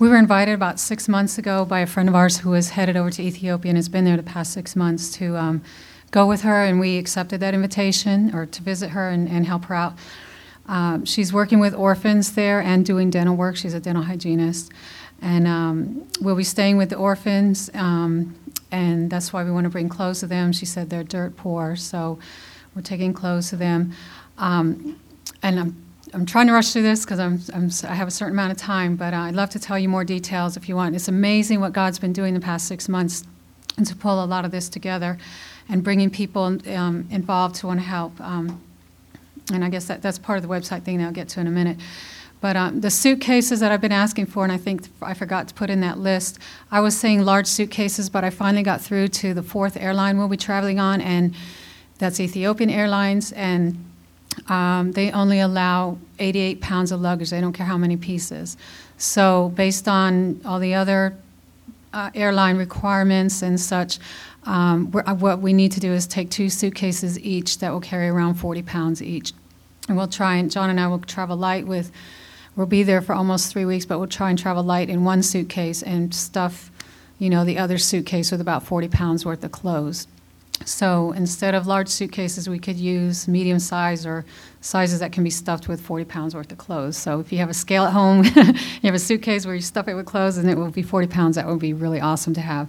we were invited about six months ago by a friend of ours who was headed over to Ethiopia and has been there the past six months to um, go with her, and we accepted that invitation or to visit her and, and help her out. Um, she's working with orphans there and doing dental work. She's a dental hygienist. And um, we'll be staying with the orphans, um, and that's why we want to bring clothes to them. She said they're dirt poor, so we're taking clothes to them. Um, and I'm I'm trying to rush through this because I'm, I'm, i have a certain amount of time, but uh, I'd love to tell you more details if you want. It's amazing what God's been doing the past six months and to pull a lot of this together and bringing people um, involved to want to help. Um, and I guess that, that's part of the website thing that I'll get to in a minute. But um, the suitcases that I've been asking for, and I think I forgot to put in that list, I was saying large suitcases, but I finally got through to the fourth airline we'll be traveling on, and that's Ethiopian Airlines. And um, they only allow 88 pounds of luggage. They don't care how many pieces. So, based on all the other uh, airline requirements and such, um, uh, what we need to do is take two suitcases each that will carry around 40 pounds each. And we'll try and, John and I will travel light with, we'll be there for almost three weeks, but we'll try and travel light in one suitcase and stuff, you know, the other suitcase with about 40 pounds worth of clothes. So instead of large suitcases, we could use medium size or sizes that can be stuffed with 40 pounds worth of clothes. So if you have a scale at home, you have a suitcase where you stuff it with clothes and it will be 40 pounds, that would be really awesome to have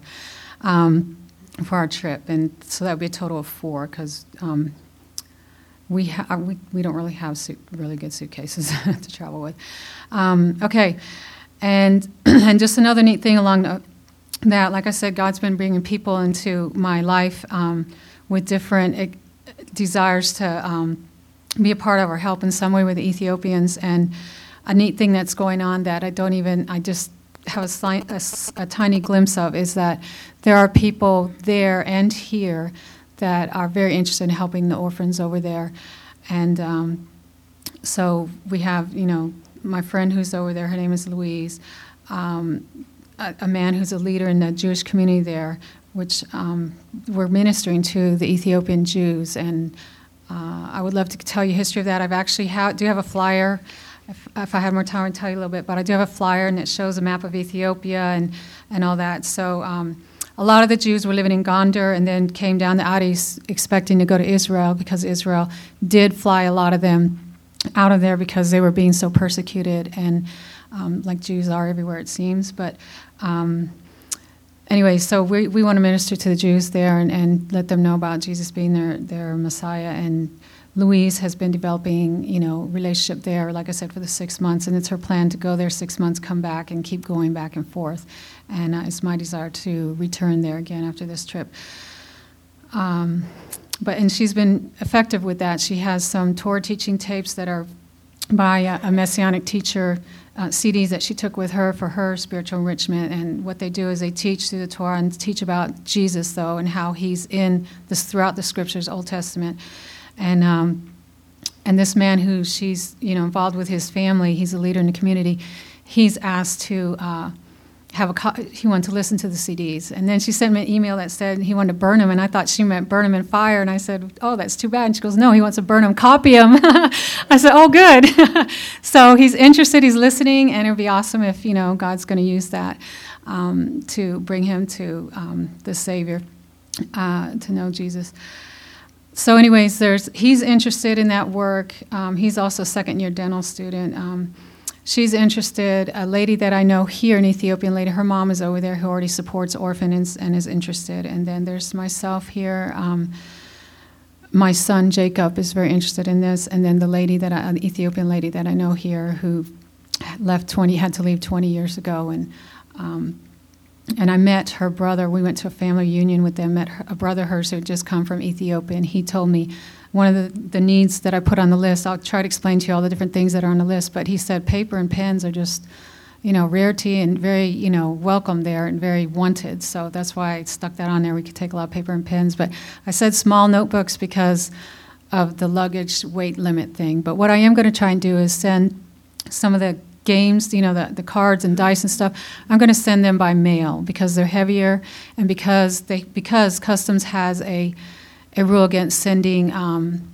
um, for our trip. And so that would be a total of four because um, we, ha- we, we don't really have suit- really good suitcases to travel with. Um, okay. And, and just another neat thing along the, that, like I said, God's been bringing people into my life um, with different uh, desires to um, be a part of or help in some way with the Ethiopians. And a neat thing that's going on that I don't even, I just have a, a, a tiny glimpse of is that there are people there and here that are very interested in helping the orphans over there. And um, so we have, you know, my friend who's over there, her name is Louise. Um, a, a, man who's a leader in the Jewish community there, which um, we're ministering to the Ethiopian Jews. And uh, I would love to tell you history of that. I've actually ha- do have a flyer. If, if, I had more time, I'd tell you a little bit. But I do have a flyer, and it shows a map of Ethiopia and, and all that. So um, a lot of the Jews were living in Gondar and then came down the Addis expecting to go to Israel because Israel did fly a lot of them out of there because they were being so persecuted and um, like Jews are everywhere it seems. But um, anyway, so we, we want to minister to the Jews there and, and let them know about Jesus being their, their Messiah. And Louise has been developing, you know, relationship there, like I said, for the six months, and it's her plan to go there six months, come back, and keep going back and forth. And uh, it's my desire to return there again after this trip. Um, but and she's been effective with that. She has some Torah teaching tapes that are by a, a messianic teacher uh, CDs that she took with her for her spiritual enrichment. And what they do is they teach through the Torah and teach about Jesus, though, and how he's in this throughout the scriptures, Old Testament. And um, and this man who she's you know involved with his family, he's a leader in the community. He's asked to uh, have a co- he wanted to listen to the CDs, and then she sent me an email that said he wanted to burn them, and I thought she meant burn them in fire, and I said, "Oh, that's too bad." And she goes, "No, he wants to burn them, copy them." I said, "Oh, good." so he's interested, he's listening, and it would be awesome if you know God's going to use that um, to bring him to um, the Savior, uh, to know Jesus. So, anyways, there's he's interested in that work. Um, he's also a second year dental student um, she's interested. A lady that I know here, an Ethiopian lady, her mom is over there who already supports orphans and is interested. And then there's myself here. Um, my son Jacob is very interested in this, and then the lady that I, an Ethiopian lady that I know here who left 20 had to leave 20 years ago, and um, and I met her brother. We went to a family reunion with them. Met her, a brother hers who had just come from Ethiopia, and he told me one of the, the needs that I put on the list, I'll try to explain to you all the different things that are on the list, but he said paper and pens are just, you know, rarity and very, you know, welcome there and very wanted. So that's why I stuck that on there. We could take a lot of paper and pens. But I said small notebooks because of the luggage weight limit thing. But what I am going to try and do is send some of the games, you know, the, the cards and dice and stuff, I'm going to send them by mail because they're heavier and because they because customs has a a rule against sending um,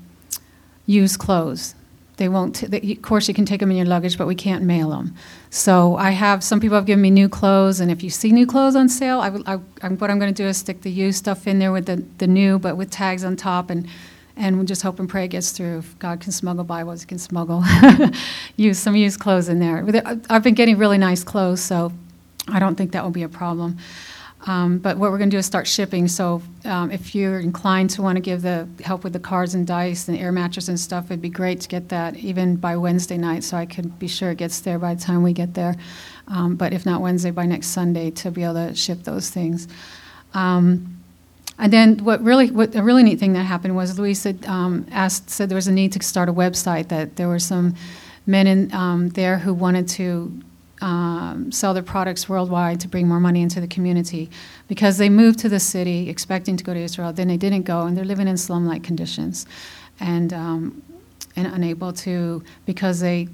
used clothes they won't. T- they, of course, you can take them in your luggage, but we can't mail them. So I have some people have given me new clothes, and if you see new clothes on sale, I, I, I'm, what I'm going to do is stick the used stuff in there with the, the new, but with tags on top, and and we just hope and pray it gets through. If God can smuggle Bibles, He can smuggle use some used clothes in there. I've been getting really nice clothes, so I don't think that will be a problem. Um, but what we're going to do is start shipping. So um, if you're inclined to want to give the help with the cards and dice and air mattress and stuff, it'd be great to get that even by Wednesday night, so I could be sure it gets there by the time we get there. Um, but if not Wednesday, by next Sunday to be able to ship those things. Um, and then what really, what a really neat thing that happened was Louise had um, asked, said there was a need to start a website. That there were some men in um, there who wanted to um, sell their products worldwide to bring more money into the community because they moved to the city expecting to go to Israel. Then they didn't go, and they're living in slum-like conditions, and um, and unable to because they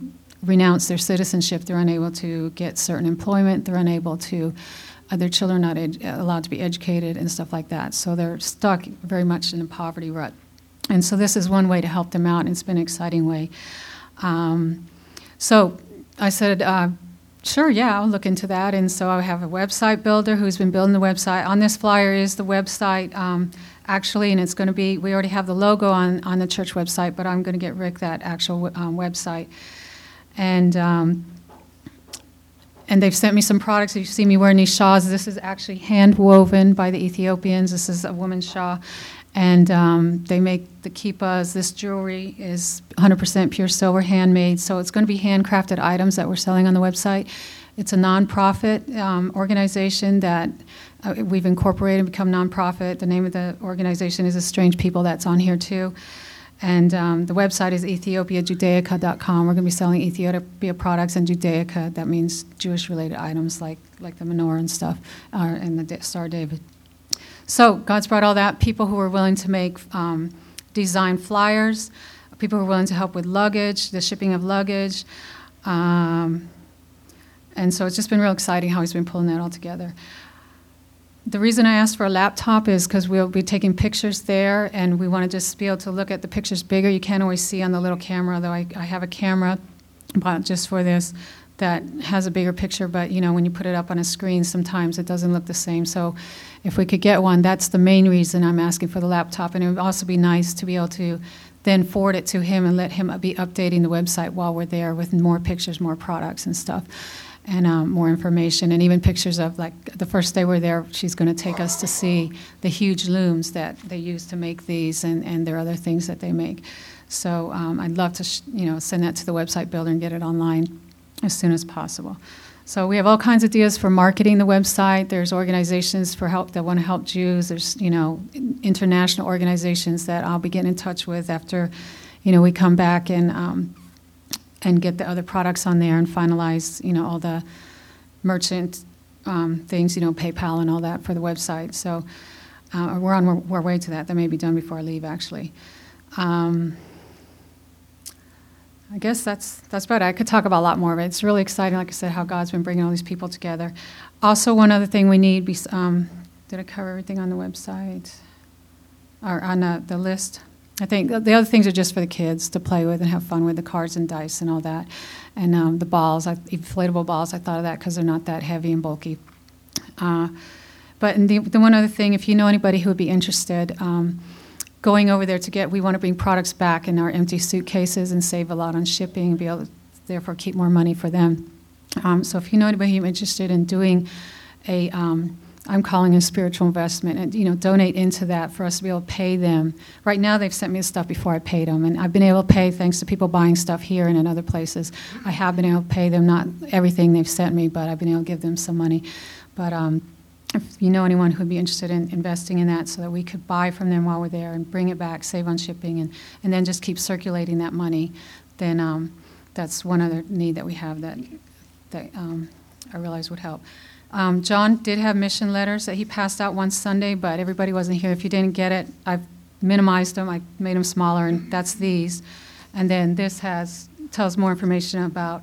renounce their citizenship. They're unable to get certain employment. They're unable to. Uh, their children are not ed- allowed to be educated and stuff like that. So they're stuck very much in a poverty rut. And so this is one way to help them out, and it's been an exciting way. Um, so I said, uh, sure, yeah, I'll look into that. And so I have a website builder who's been building the website. On this flyer is the website, um, actually, and it's going to be, we already have the logo on, on the church website, but I'm going to get Rick that actual um, website. And um, and they've sent me some products. You see me wearing these shawls. This is actually hand woven by the Ethiopians. This is a woman's shawl. And um, they make the kippas. This jewelry is 100% pure silver, handmade. So it's going to be handcrafted items that we're selling on the website. It's a nonprofit um, organization that uh, we've incorporated and become nonprofit. The name of the organization is Strange People. That's on here too. And um, the website is ethiopiajudaica.com. We're going to be selling Ethiopia products and Judaica. That means Jewish-related items like like the menorah and stuff, uh, and the Star David. So God's brought all that. People who are willing to make um, design flyers, people who are willing to help with luggage, the shipping of luggage. Um, and so it's just been real exciting how he's been pulling that all together. The reason I asked for a laptop is because we'll be taking pictures there, and we want to just be able to look at the pictures bigger. You can't always see on the little camera, though I, I have a camera bought just for this that has a bigger picture, but you know, when you put it up on a screen, sometimes it doesn't look the same. So, if we could get one, that's the main reason I'm asking for the laptop. And it would also be nice to be able to then forward it to him and let him be updating the website while we're there with more pictures, more products, and stuff and um, more information, and even pictures of like the first day we're there. She's going to take us to see the huge looms that they use to make these, and, and there are other things that they make. So um, I'd love to, sh- you know, send that to the website builder and get it online as soon as possible. So we have all kinds of ideas for marketing the website. There's organizations for help that want to help Jews. There's you know international organizations that I'll be getting in touch with after, you know, we come back and. Um, and get the other products on there and finalize, you know, all the merchant um, things, you know, PayPal and all that for the website. So uh, we're on our, way to that. That may be done before I leave, actually. Um, I guess that's that's about it. I could talk about a lot more it. It's really exciting, like I said, how God's been bringing all these people together. Also, one other thing we need. Um, did I cover everything on the website or on the, the list? I think the other things are just for the kids to play with and have fun with the cards and dice and all that, and um, the balls, inflatable balls. I thought of that because they're not that heavy and bulky. Uh, but the, the one other thing, if you know anybody who would be interested, um, going over there to get, we want to bring products back in our empty suitcases and save a lot on shipping and be able to therefore keep more money for them. Um, so if you know anybody who's interested in doing a um, I'm calling a spiritual investment, and you know, donate into that for us to be able to pay them. Right now, they've sent me the stuff before I paid them, and I've been able to pay thanks to people buying stuff here and in other places. I have been able to pay them not everything they've sent me, but I've been able to give them some money. But um, if you know anyone who would be interested in investing in that, so that we could buy from them while we're there and bring it back, save on shipping, and and then just keep circulating that money, then um, that's one other need that we have that that um, I realize would help. Um, John did have mission letters that he passed out one Sunday, but everybody wasn't here. If you didn't get it, I've minimized them. I made them smaller, and that's these. And then this has tells more information about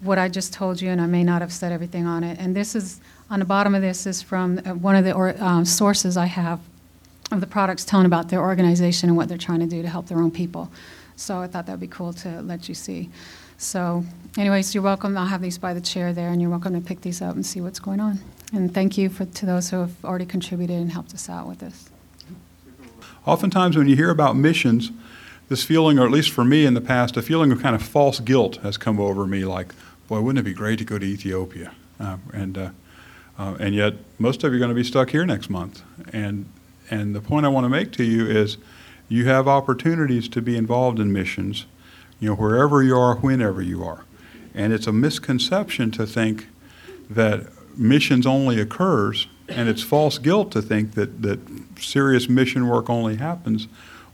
what I just told you, and I may not have said everything on it. And this is on the bottom of this is from uh, one of the or, um, sources I have of the products telling about their organization and what they're trying to do to help their own people. So I thought that'd be cool to let you see. So anyways, you're welcome. I'll have these by the chair there, and you're welcome to pick these up and see what's going on. And thank you for, to those who have already contributed and helped us out with this. Oftentimes, when you hear about missions, this feeling, or at least for me in the past, a feeling of kind of false guilt has come over me like, boy, wouldn't it be great to go to Ethiopia? Uh, and, uh, uh, and yet, most of you are going to be stuck here next month. And, and the point I want to make to you is you have opportunities to be involved in missions, you know, wherever you are, whenever you are. And it's a misconception to think that missions only occurs, and it's false guilt to think that, that serious mission work only happens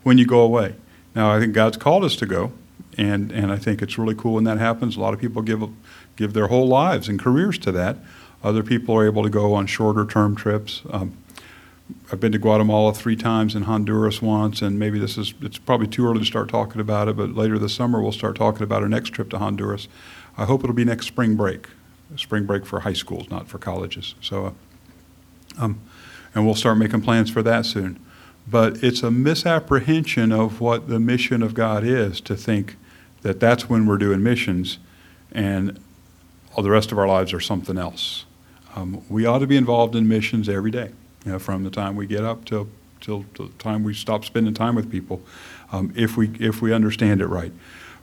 when you go away. Now, I think God's called us to go, and, and I think it's really cool when that happens. A lot of people give, give their whole lives and careers to that. Other people are able to go on shorter term trips. Um, I've been to Guatemala three times and Honduras once, and maybe this is, it's probably too early to start talking about it, but later this summer we'll start talking about our next trip to Honduras. I hope it'll be next spring break, spring break for high schools, not for colleges. So, uh, um, and we'll start making plans for that soon. But it's a misapprehension of what the mission of God is to think that that's when we're doing missions and all the rest of our lives are something else. Um, we ought to be involved in missions every day, you know, from the time we get up till, till, till the time we stop spending time with people, um, if, we, if we understand it right.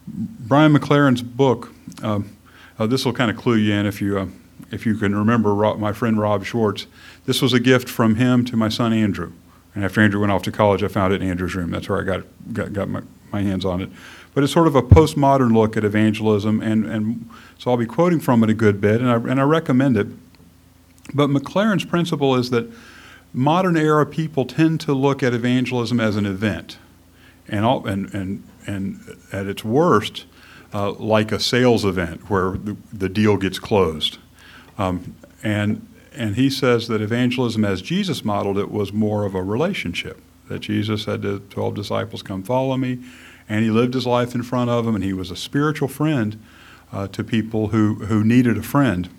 Brian McLaren's book, um, uh, this will kind of clue you in if you, uh, if you can remember Rob, my friend Rob Schwartz. This was a gift from him to my son Andrew. And after Andrew went off to college, I found it in Andrew's room. That's where I got, got, got my, my hands on it. But it's sort of a postmodern look at evangelism, and, and so I'll be quoting from it a good bit, and I, and I recommend it. But McLaren's principle is that modern era people tend to look at evangelism as an event, and, all, and, and, and at its worst, uh, like a sales event where the, the deal gets closed. Um, and and he says that evangelism, as Jesus modeled it, was more of a relationship. That Jesus said to 12 disciples, Come follow me. And he lived his life in front of them, and he was a spiritual friend uh, to people who, who needed a friend.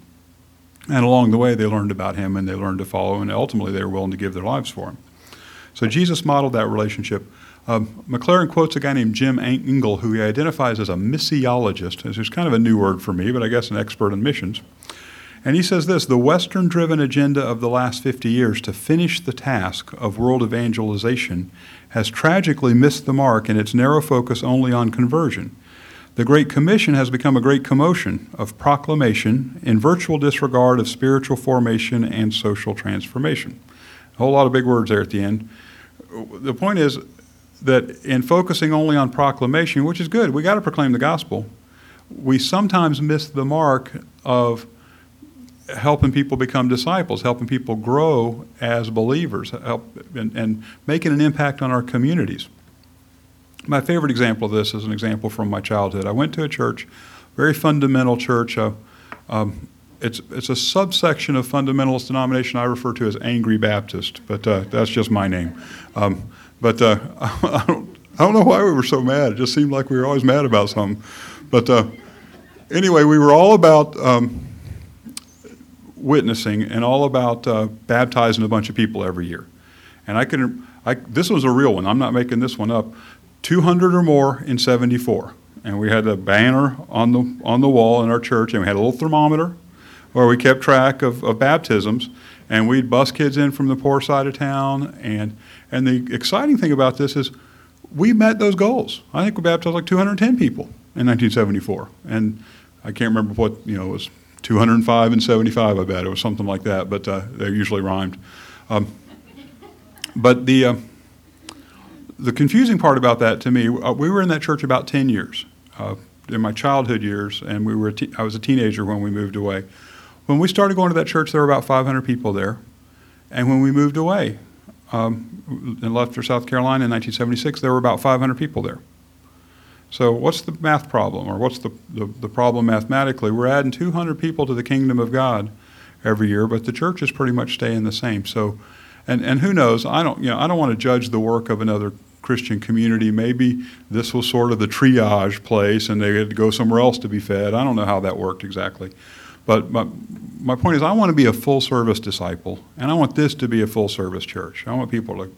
And along the way, they learned about him and they learned to follow, and ultimately, they were willing to give their lives for him. So Jesus modeled that relationship. Um, McLaren quotes a guy named Jim Engel, who he identifies as a missiologist. This is kind of a new word for me, but I guess an expert in missions. And he says this the Western driven agenda of the last 50 years to finish the task of world evangelization has tragically missed the mark in its narrow focus only on conversion. The Great Commission has become a great commotion of proclamation in virtual disregard of spiritual formation and social transformation. A whole lot of big words there at the end. The point is that in focusing only on proclamation, which is good, we got to proclaim the gospel, we sometimes miss the mark of helping people become disciples, helping people grow as believers, help, and, and, making an impact on our communities. My favorite example of this is an example from my childhood. I went to a church, very fundamental church. Uh, um, it's, it's a subsection of fundamentalist denomination I refer to as Angry Baptist, but uh, that's just my name. Um, but uh, I, don't, I don't know why we were so mad. It just seemed like we were always mad about something. But uh, anyway, we were all about. Um, witnessing and all about uh, baptizing a bunch of people every year. And I can, I, this was a real one. I'm not making this one up. 200 or more in 74. And we had a banner on the, on the wall in our church, and we had a little thermometer where we kept track of, of baptisms. And we'd bus kids in from the poor side of town. And, and the exciting thing about this is we met those goals. I think we baptized like 210 people in 1974. And I can't remember what, you know, it was 205 and 75, I bet. It was something like that, but uh, they usually rhymed. Um, but the, uh, the confusing part about that to me, uh, we were in that church about 10 years, uh, in my childhood years, and we were te- I was a teenager when we moved away. When we started going to that church, there were about 500 people there. And when we moved away um, and left for South Carolina in 1976, there were about 500 people there. So, what's the math problem, or what's the, the, the, problem mathematically? We're adding 200 people to the kingdom of God every year, but the church is pretty much staying the same. So, and, and who knows? I don't, you know, I don't want to judge the work of another Christian community. Maybe this was sort of the triage place and they had to go somewhere else to be fed. I don't know how that worked exactly. But my, my point is, I want to be a full service disciple, and I want this to be a full service church. I want people to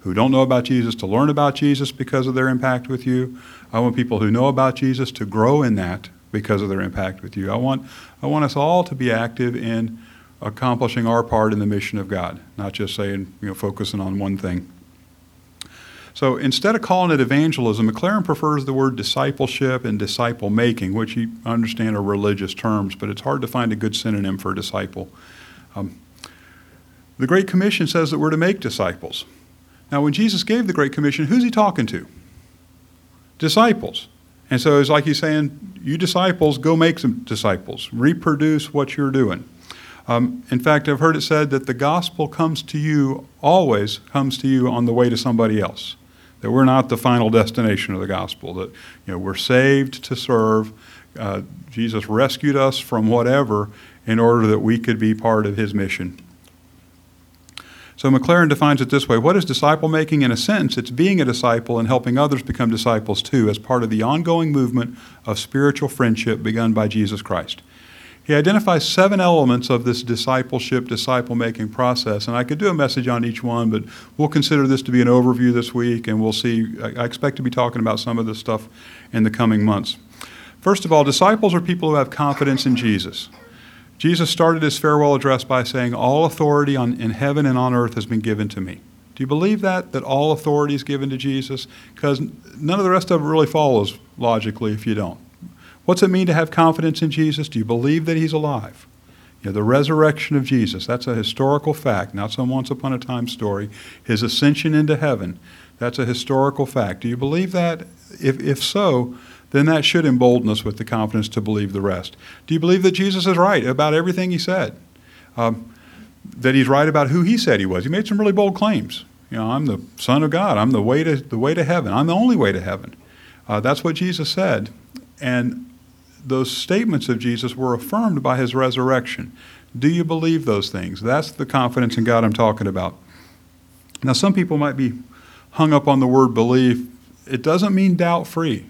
who don't know about Jesus to learn about Jesus because of their impact with you. I want people who know about Jesus to grow in that because of their impact with you. I want, I want us all to be active in accomplishing our part in the mission of God, not just saying, you know, focusing on one thing. So instead of calling it evangelism, McLaren prefers the word discipleship and disciple making, which you understand are religious terms, but it's hard to find a good synonym for disciple. Um, the Great Commission says that we're to make disciples. Now, when Jesus gave the Great Commission, who's he talking to? Disciples. And so it's like he's saying, You disciples, go make some disciples, reproduce what you're doing. Um, in fact, I've heard it said that the gospel comes to you, always comes to you on the way to somebody else that we're not the final destination of the gospel, that you know, we're saved to serve. Uh, Jesus rescued us from whatever in order that we could be part of his mission. So McLaren defines it this way What is disciple making? In a sense, it's being a disciple and helping others become disciples too, as part of the ongoing movement of spiritual friendship begun by Jesus Christ. He identifies seven elements of this discipleship, disciple making process. And I could do a message on each one, but we'll consider this to be an overview this week, and we'll see. I expect to be talking about some of this stuff in the coming months. First of all, disciples are people who have confidence in Jesus. Jesus started his farewell address by saying, All authority on, in heaven and on earth has been given to me. Do you believe that? That all authority is given to Jesus? Because none of the rest of it really follows logically if you don't. What's it mean to have confidence in Jesus? Do you believe that he's alive? You know, the resurrection of Jesus, that's a historical fact, not some once upon a time story. His ascension into heaven, that's a historical fact. Do you believe that? If, if so, then that should embolden us with the confidence to believe the rest. Do you believe that Jesus is right about everything he said? Um, that he's right about who he said he was? He made some really bold claims. You know, I'm the Son of God. I'm the way to the way to heaven. I'm the only way to heaven. Uh, that's what Jesus said, and those statements of Jesus were affirmed by his resurrection. Do you believe those things? That's the confidence in God I'm talking about. Now, some people might be hung up on the word belief. It doesn't mean doubt free.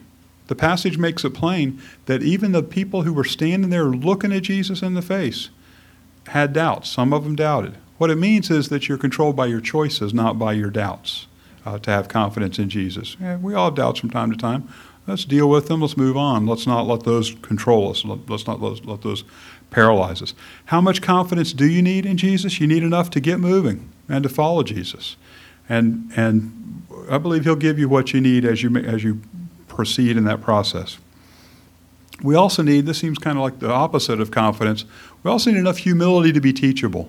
The passage makes it plain that even the people who were standing there looking at Jesus in the face had doubts. Some of them doubted. What it means is that you're controlled by your choices, not by your doubts, uh, to have confidence in Jesus. Yeah, we all have doubts from time to time. Let's deal with them. Let's move on. Let's not let those control us. Let's not let those paralyze us. How much confidence do you need in Jesus? You need enough to get moving and to follow Jesus. And, and I believe He'll give you what you need as you, as you proceed in that process. We also need, this seems kind of like the opposite of confidence, we also need enough humility to be teachable.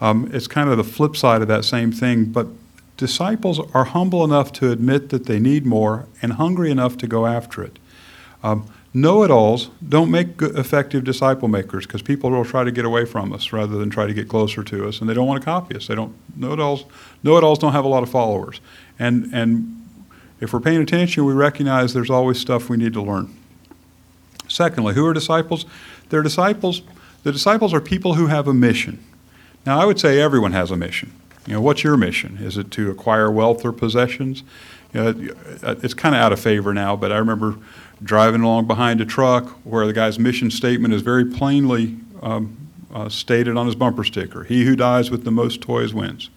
Um, it's kind of the flip side of that same thing, but disciples are humble enough to admit that they need more and hungry enough to go after it. Um, know it alls don't make good, effective disciple makers because people will try to get away from us rather than try to get closer to us, and they don't want to copy us. They don't know it alls. Know it alls don't have a lot of followers, and and if we're paying attention, we recognize there's always stuff we need to learn. Secondly, who are disciples? They're disciples. The disciples are people who have a mission. Now, I would say everyone has a mission. You know, what's your mission? Is it to acquire wealth or possessions? You know, it's kind of out of favor now, but I remember driving along behind a truck where the guy's mission statement is very plainly um, uh, stated on his bumper sticker: "He who dies with the most toys wins."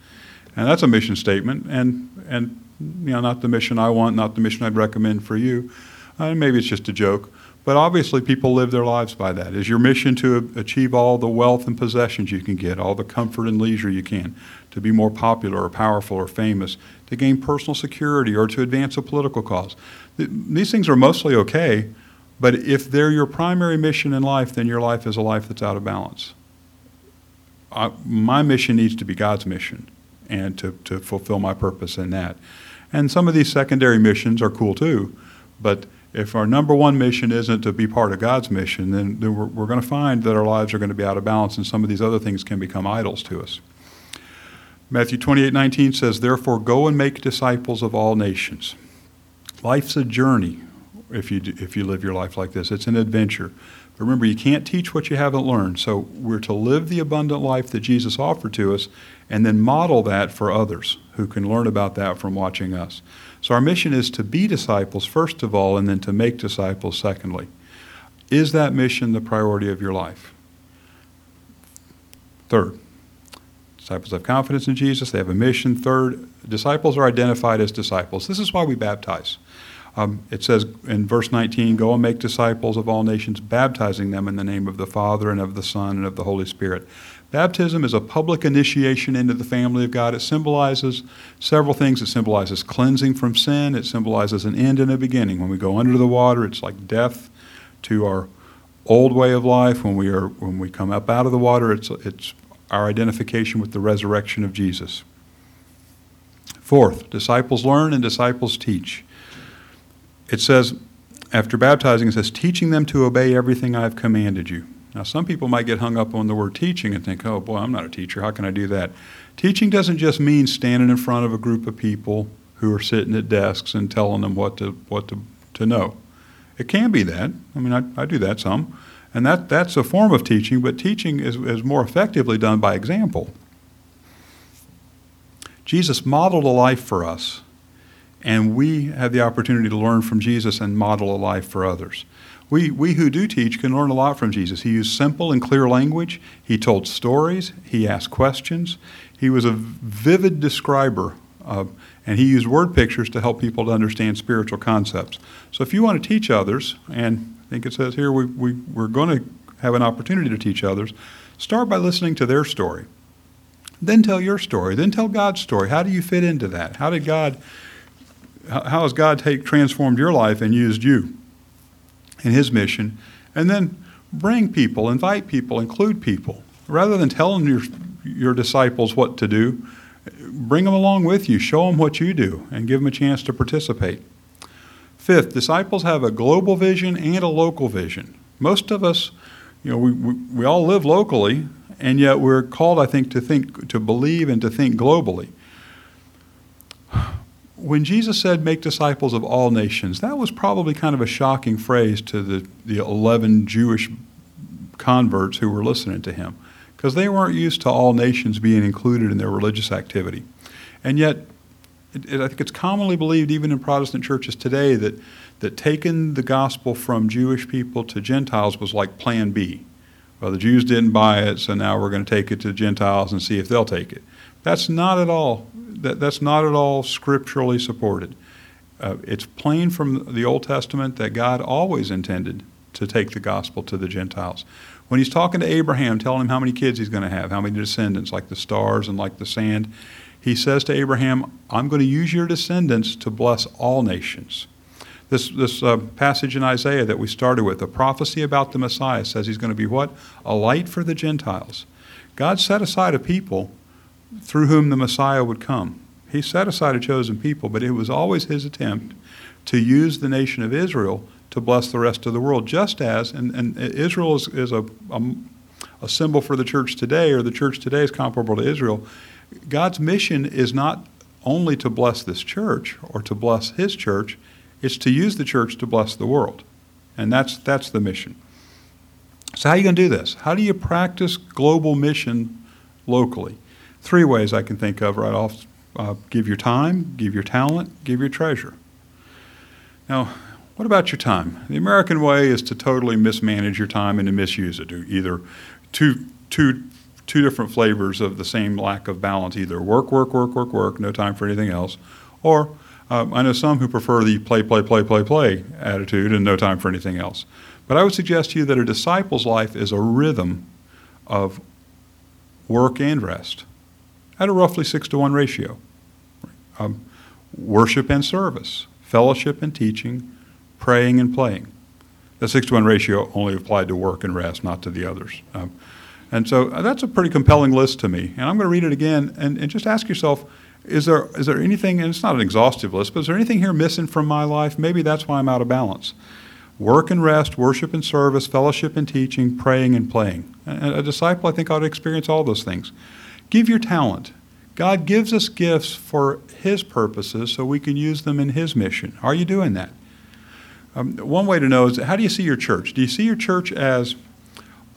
And that's a mission statement, and and you know, not the mission I want, not the mission I'd recommend for you. Uh, maybe it's just a joke, but obviously, people live their lives by that. Is your mission to achieve all the wealth and possessions you can get, all the comfort and leisure you can, to be more popular or powerful or famous, to gain personal security or to advance a political cause? These things are mostly okay, but if they're your primary mission in life, then your life is a life that's out of balance. I, my mission needs to be God's mission and to, to fulfill my purpose in that. And some of these secondary missions are cool too, but if our number one mission isn't to be part of God's mission, then, then we're, we're going to find that our lives are going to be out of balance and some of these other things can become idols to us. Matthew 28 19 says, Therefore, go and make disciples of all nations. Life's a journey if you, do, if you live your life like this, it's an adventure. But remember, you can't teach what you haven't learned. So we're to live the abundant life that Jesus offered to us and then model that for others who can learn about that from watching us. So our mission is to be disciples, first of all, and then to make disciples, secondly. Is that mission the priority of your life? Third, Disciples have confidence in Jesus, they have a mission. Third, disciples are identified as disciples. This is why we baptize. Um, it says in verse 19, Go and make disciples of all nations, baptizing them in the name of the Father and of the Son and of the Holy Spirit. Baptism is a public initiation into the family of God. It symbolizes several things. It symbolizes cleansing from sin, it symbolizes an end and a beginning. When we go under the water, it's like death to our old way of life. When we, are, when we come up out of the water, it's, it's our identification with the resurrection of Jesus. Fourth, disciples learn and disciples teach. It says, after baptizing, it says, teaching them to obey everything I've commanded you. Now, some people might get hung up on the word teaching and think, oh, boy, I'm not a teacher. How can I do that? Teaching doesn't just mean standing in front of a group of people who are sitting at desks and telling them what to, what to, to know. It can be that. I mean, I, I do that some. And that, that's a form of teaching, but teaching is, is more effectively done by example. Jesus modeled a life for us, and we have the opportunity to learn from Jesus and model a life for others. We, we who do teach can learn a lot from Jesus. He used simple and clear language, he told stories, he asked questions, he was a vivid describer, and he used word pictures to help people to understand spiritual concepts. So if you want to teach others, and I think it says here we, we, we're going to have an opportunity to teach others, start by listening to their story. Then tell your story. Then tell God's story. How do you fit into that? How did God, how has God take, transformed your life and used you in His mission? And then bring people, invite people, include people. Rather than telling your, your disciples what to do, bring them along with you. Show them what you do and give them a chance to participate. Fifth, disciples have a global vision and a local vision. Most of us, you know, we, we, we all live locally, and yet we're called, I think, to think, to believe and to think globally. When Jesus said, make disciples of all nations, that was probably kind of a shocking phrase to the, the 11 Jewish converts who were listening to him, because they weren't used to all nations being included in their religious activity. And yet, it, it, I think it's commonly believed, even in Protestant churches today, that, that taking the gospel from Jewish people to Gentiles was like plan B. Well, the Jews didn't buy it, so now we're going to take it to Gentiles and see if they'll take it. That's not at all. That, that's not at all scripturally supported. Uh, it's plain from the Old Testament that God always intended to take the gospel to the Gentiles. When he's talking to Abraham, telling him how many kids he's going to have, how many descendants, like the stars and like the sand, he says to Abraham, I'm going to use your descendants to bless all nations. This, this uh, passage in Isaiah that we started with, a prophecy about the Messiah, says he's going to be what? A light for the Gentiles. God set aside a people through whom the Messiah would come. He set aside a chosen people, but it was always his attempt to use the nation of Israel to bless the rest of the world, just as, and, and Israel is, is a, a, a symbol for the church today, or the church today is comparable to Israel. God's mission is not only to bless this church or to bless his church, it's to use the church to bless the world. And that's, that's the mission. So, how are you going to do this? How do you practice global mission locally? Three ways I can think of right off uh, give your time, give your talent, give your treasure. Now, what about your time? The American way is to totally mismanage your time and to misuse it. Either two, two, two different flavors of the same lack of balance either work, work, work, work, work, no time for anything else, or um, I know some who prefer the play, play, play, play, play attitude and no time for anything else. But I would suggest to you that a disciple's life is a rhythm of work and rest at a roughly six to one ratio. Um, worship and service, fellowship and teaching, praying and playing. The six to one ratio only applied to work and rest, not to the others. Um, and so uh, that's a pretty compelling list to me. And I'm going to read it again and, and just ask yourself is there, is there anything, and it's not an exhaustive list, but is there anything here missing from my life? Maybe that's why I'm out of balance. Work and rest, worship and service, fellowship and teaching, praying and playing. And a disciple, I think, ought to experience all those things. Give your talent. God gives us gifts for His purposes so we can use them in His mission. Are you doing that? Um, one way to know is how do you see your church? Do you see your church as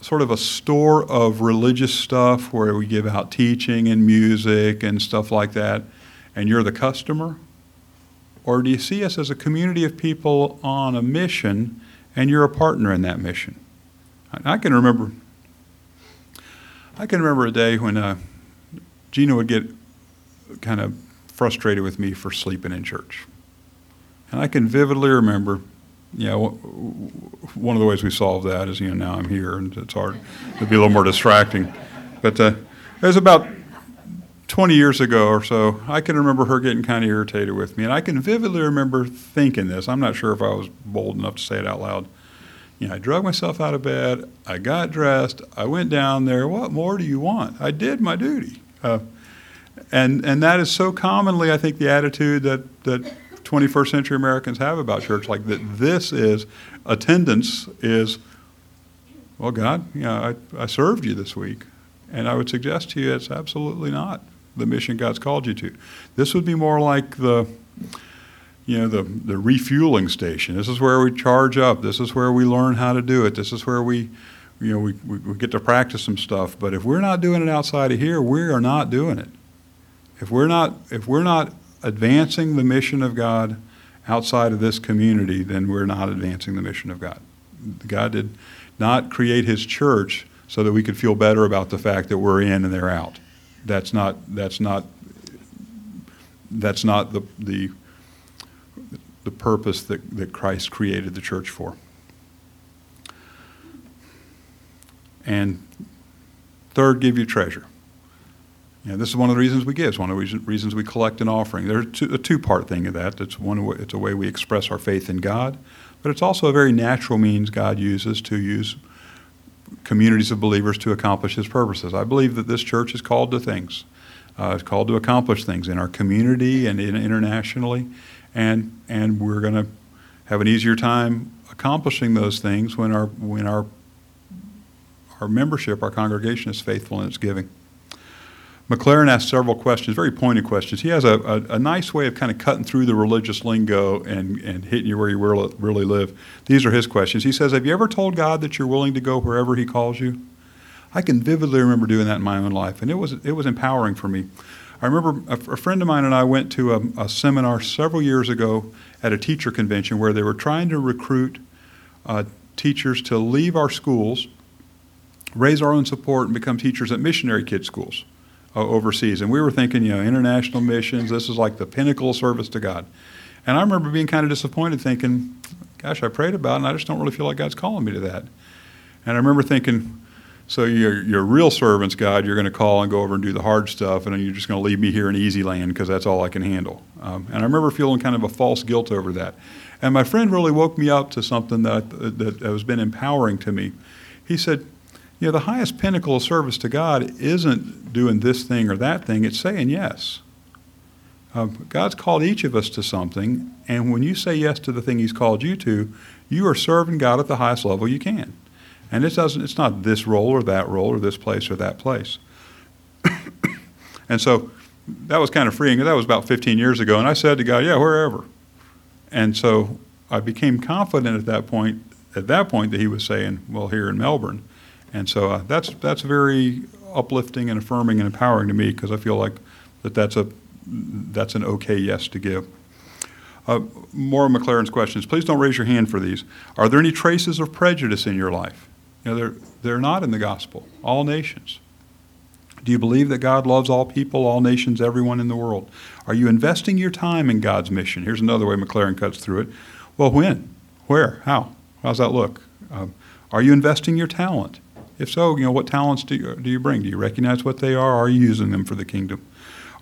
sort of a store of religious stuff where we give out teaching and music and stuff like that, and you're the customer? Or do you see us as a community of people on a mission and you're a partner in that mission? I can remember. I can remember a day when uh, Gina would get kind of frustrated with me for sleeping in church. And I can vividly remember, you know, one of the ways we solved that is, you know, now I'm here and it's hard to be a little more distracting. But uh, it was about 20 years ago or so, I can remember her getting kind of irritated with me. And I can vividly remember thinking this. I'm not sure if I was bold enough to say it out loud. You know, I drug myself out of bed, I got dressed, I went down there. What more do you want? I did my duty. Uh, and, and that is so commonly, I think, the attitude that, that 21st century Americans have about church, like that this is, attendance is, well, God, you know, I, I served you this week. And I would suggest to you it's absolutely not the mission God's called you to. This would be more like the, you know, the, the refueling station. This is where we charge up. This is where we learn how to do it. This is where we, you know, we, we, we get to practice some stuff. But if we're not doing it outside of here, we are not doing it. If we're not, if we're not advancing the mission of God outside of this community, then we're not advancing the mission of God. God did not create his church so that we could feel better about the fact that we're in and they're out. That's not, that's not, that's not the, the the purpose that, that Christ created the church for. And third, give your treasure. You know, this is one of the reasons we give. It's one of the reasons we collect an offering. There's a two-part thing of that. It's one. It's a way we express our faith in God, but it's also a very natural means God uses to use communities of believers to accomplish His purposes. I believe that this church is called to things. Uh, it's called to accomplish things in our community and in, internationally and and we're going to have an easier time accomplishing those things when our when our our membership, our congregation is faithful in its giving. McLaren asked several questions, very pointed questions. He has a, a, a, nice way of kind of cutting through the religious lingo and, and hitting you where you really, live. These are his questions. He says, Have you ever told God that you're willing to go wherever He calls you? I can vividly remember doing that in my own life, and it was, it was empowering for me. I remember a, a, friend of mine and I went to a, a, seminar several years ago at a teacher convention where they were trying to recruit uh, teachers to leave our schools, raise our own support, and become teachers at missionary kid schools uh, overseas. And we were thinking, you know, international missions, this is like the pinnacle of service to God. And I remember being kind of disappointed, thinking, gosh, I prayed about it, and I just don't really feel like God's calling me to that. And I remember thinking, so your, your real servants, God, you're going to call and go over and do the hard stuff, and you're just going to leave me here in easy land because that's all I can handle. Um, and I remember feeling kind of a false guilt over that. And my friend really woke me up to something that, that has been empowering to me. He said, you know, the highest pinnacle of service to God isn't doing this thing or that thing, it's saying yes. Um, God's called each of us to something, and when you say yes to the thing He's called you to, you are serving God at the highest level you can. And it doesn't, it's not this role or that role or this place or that place. and so that was kind of freeing. That was about 15 years ago. And I said to God, yeah, wherever. And so I became confident at that point, at that point that he was saying, well, here in Melbourne. And so uh, that's, that's very uplifting and affirming and empowering to me because I feel like that that's, a, that's an okay yes to give. Uh, more of McLaren's questions. Please don't raise your hand for these. Are there any traces of prejudice in your life? You know, they're, they're not in the gospel. All nations. Do you believe that God loves all people, all nations, everyone in the world? Are you investing your time in God's mission? Here's another way McLaren cuts through it. Well, when? Where? How? How's that look? Um, are you investing your talent? If so, you know, what talents do you, do you bring? Do you recognize what they are? Are you using them for the kingdom?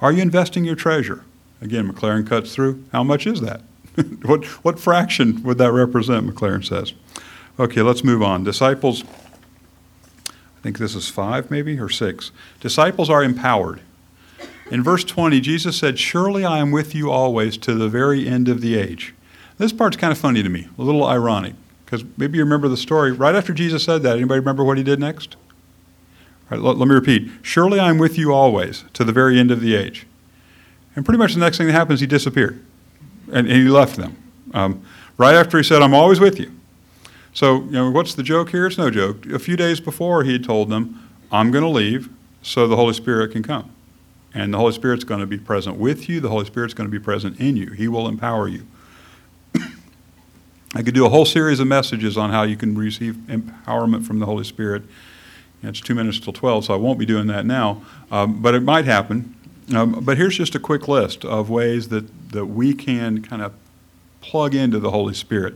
Are you investing your treasure? Again, McLaren cuts through. How much is that? what, what fraction would that represent, McLaren says? Okay, let's move on. Disciples, I think this is five maybe, or six. Disciples are empowered. In verse 20, Jesus said, Surely I am with you always to the very end of the age. This part's kind of funny to me, a little ironic, because maybe you remember the story. Right after Jesus said that, anybody remember what he did next? Let, let me repeat. Surely I am with you always to the very end of the age. And pretty much the next thing that happens, he disappeared. And, and he left them. Um, right after he said, I'm always with you. So, you know, what's the joke here? It's no joke. A few days before, he had told them, I'm going to leave so the Holy Spirit can come. And the Holy Spirit's going to be present with you, the Holy Spirit's going to be present in you. He will empower you. I could do a whole series of messages on how you can receive empowerment from the Holy Spirit. It's two minutes till 12, so I won't be doing that now, um, but it might happen. Um, but here's just a quick list of ways that, that we can kind of plug into the Holy Spirit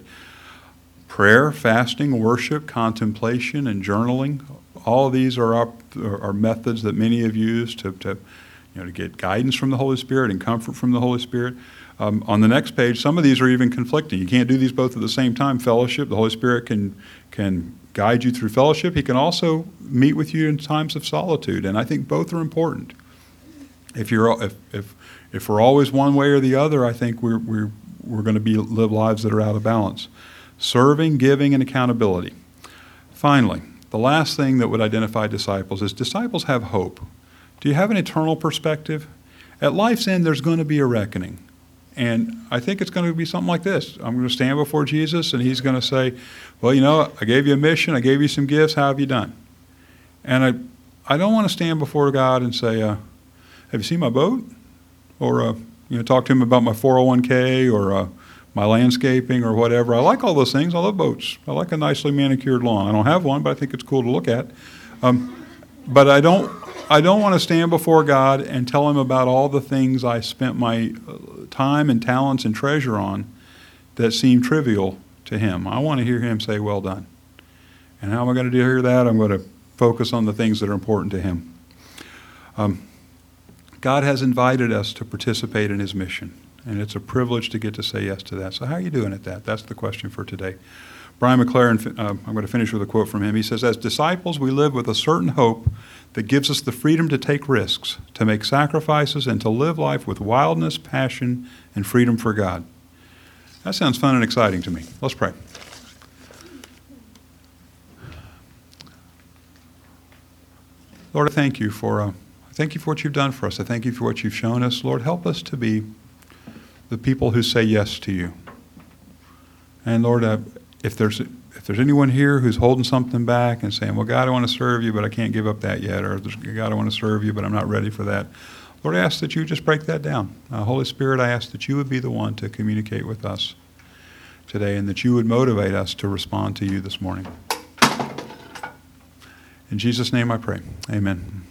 prayer, fasting, worship, contemplation, and journaling. All of these are, up, are methods that many have used to, to, you know, to get guidance from the Holy Spirit and comfort from the Holy Spirit. Um, on the next page, some of these are even conflicting. You can't do these both at the same time. Fellowship, the Holy Spirit can, can guide you through fellowship. He can also meet with you in times of solitude, and I think both are important. If, you're, if, if, if we're always one way or the other, I think we're, we're, we're going to be, live lives that are out of balance serving, giving, and accountability. Finally, the last thing that would identify disciples is disciples have hope. Do you have an eternal perspective? At life's end, there's going to be a reckoning. And I think it's going to be something like this. I'm going to stand before Jesus, and he's going to say, Well, you know, I gave you a mission, I gave you some gifts, how have you done? And I, I don't want to stand before God and say, uh, Have you seen my boat? Or, uh, you know, talk to him about my 401k or, uh, my landscaping or whatever. I like all those things. I love boats. I like a nicely manicured lawn. I don't have one, but I think it's cool to look at. Um, but I don't. I don't want to stand before God and tell Him about all the things I spent my time and talents and treasure on that seem trivial to Him. I want to hear Him say, Well done. And how am I going to hear that? I'm going to focus on the things that are important to Him. Um, God has invited us to participate in His mission. And it's a privilege to get to say yes to that. So, how are you doing at that? That's the question for today. Brian McLaren, uh, I'm going to finish with a quote from him. He says, As disciples, we live with a certain hope that gives us the freedom to take risks, to make sacrifices, and to live life with wildness, passion, and freedom for God. That sounds fun and exciting to me. Let's pray. Lord, I thank you for uh, thank you for what you've done for us. I thank you for what you've shown us. Lord, help us to be the people who say yes to you. And Lord, uh, if there's if there's anyone here who's holding something back and saying, "Well, God, I want to serve you, but I can't give up that yet," or "God, I want to serve you, but I'm not ready for that," Lord, I ask that you just break that down. Uh, Holy Spirit, I ask that you would be the one to communicate with us today, and that you would motivate us to respond to you this morning. In Jesus' name, I pray. Amen.